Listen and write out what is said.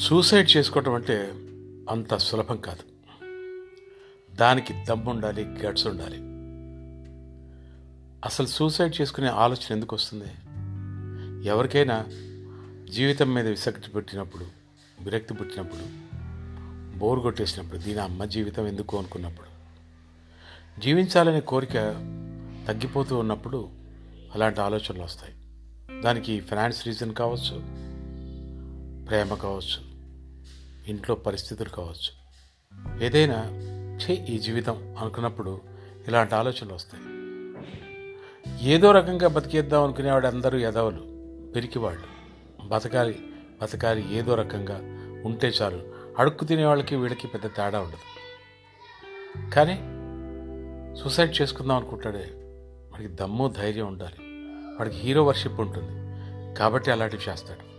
Suicide చేసుకోవటం అంటే అంత సులభం కాదు. దానికి దమ్ము ఉండాలి గట్స్ ఉండాలి అసలు సూసైడ్ చేసుకునే ఆలోచన ఎందుకు వస్తుంది? ఎవరికైనా జీవితం మీద విసక్తి పెట్టినప్పుడు విరక్తి పుట్టినప్పుడు బోర్ కొట్టేసినప్పుడు దీని అమ్మ జీవితం ఎందుకు అనుకున్నప్పుడు? జీవించాలనే కోరిక తగ్గిపోతూ ఉన్నప్పుడు అలాంటి ఆలోచనలు వస్తాయి. దానికి ఫైనాన్స్ రీజన్ కావచ్చు ప్రేమ కావచ్చు ఇంట్లో పరిస్థితులు కావచ్చు. ఏదైనా చే ఈ జీవితం అనుకున్నప్పుడు ఇలాంటి ఆలోచనలు వస్తాయి. ఏదో రకంగా బతికేద్దాం అనుకునేవాడు అందరూ ఎదవలు పిరికివాళ్ళు. బతకాలి బతకాలి ఏదో రకంగా ఉంటే చాలు అడుక్కు తినే వాళ్ళకి వీళ్ళకి పెద్ద తేడా ఉండదు. కానీ సూసైడ్ చేసుకుందాం అనుకుంటాడే వాడికి దమ్ము ధైర్యం ఉండాలి. వాడికి హీరో వర్షిప్ ఉంటుంది. కాబట్టి అలాంటివి చేస్తాడు.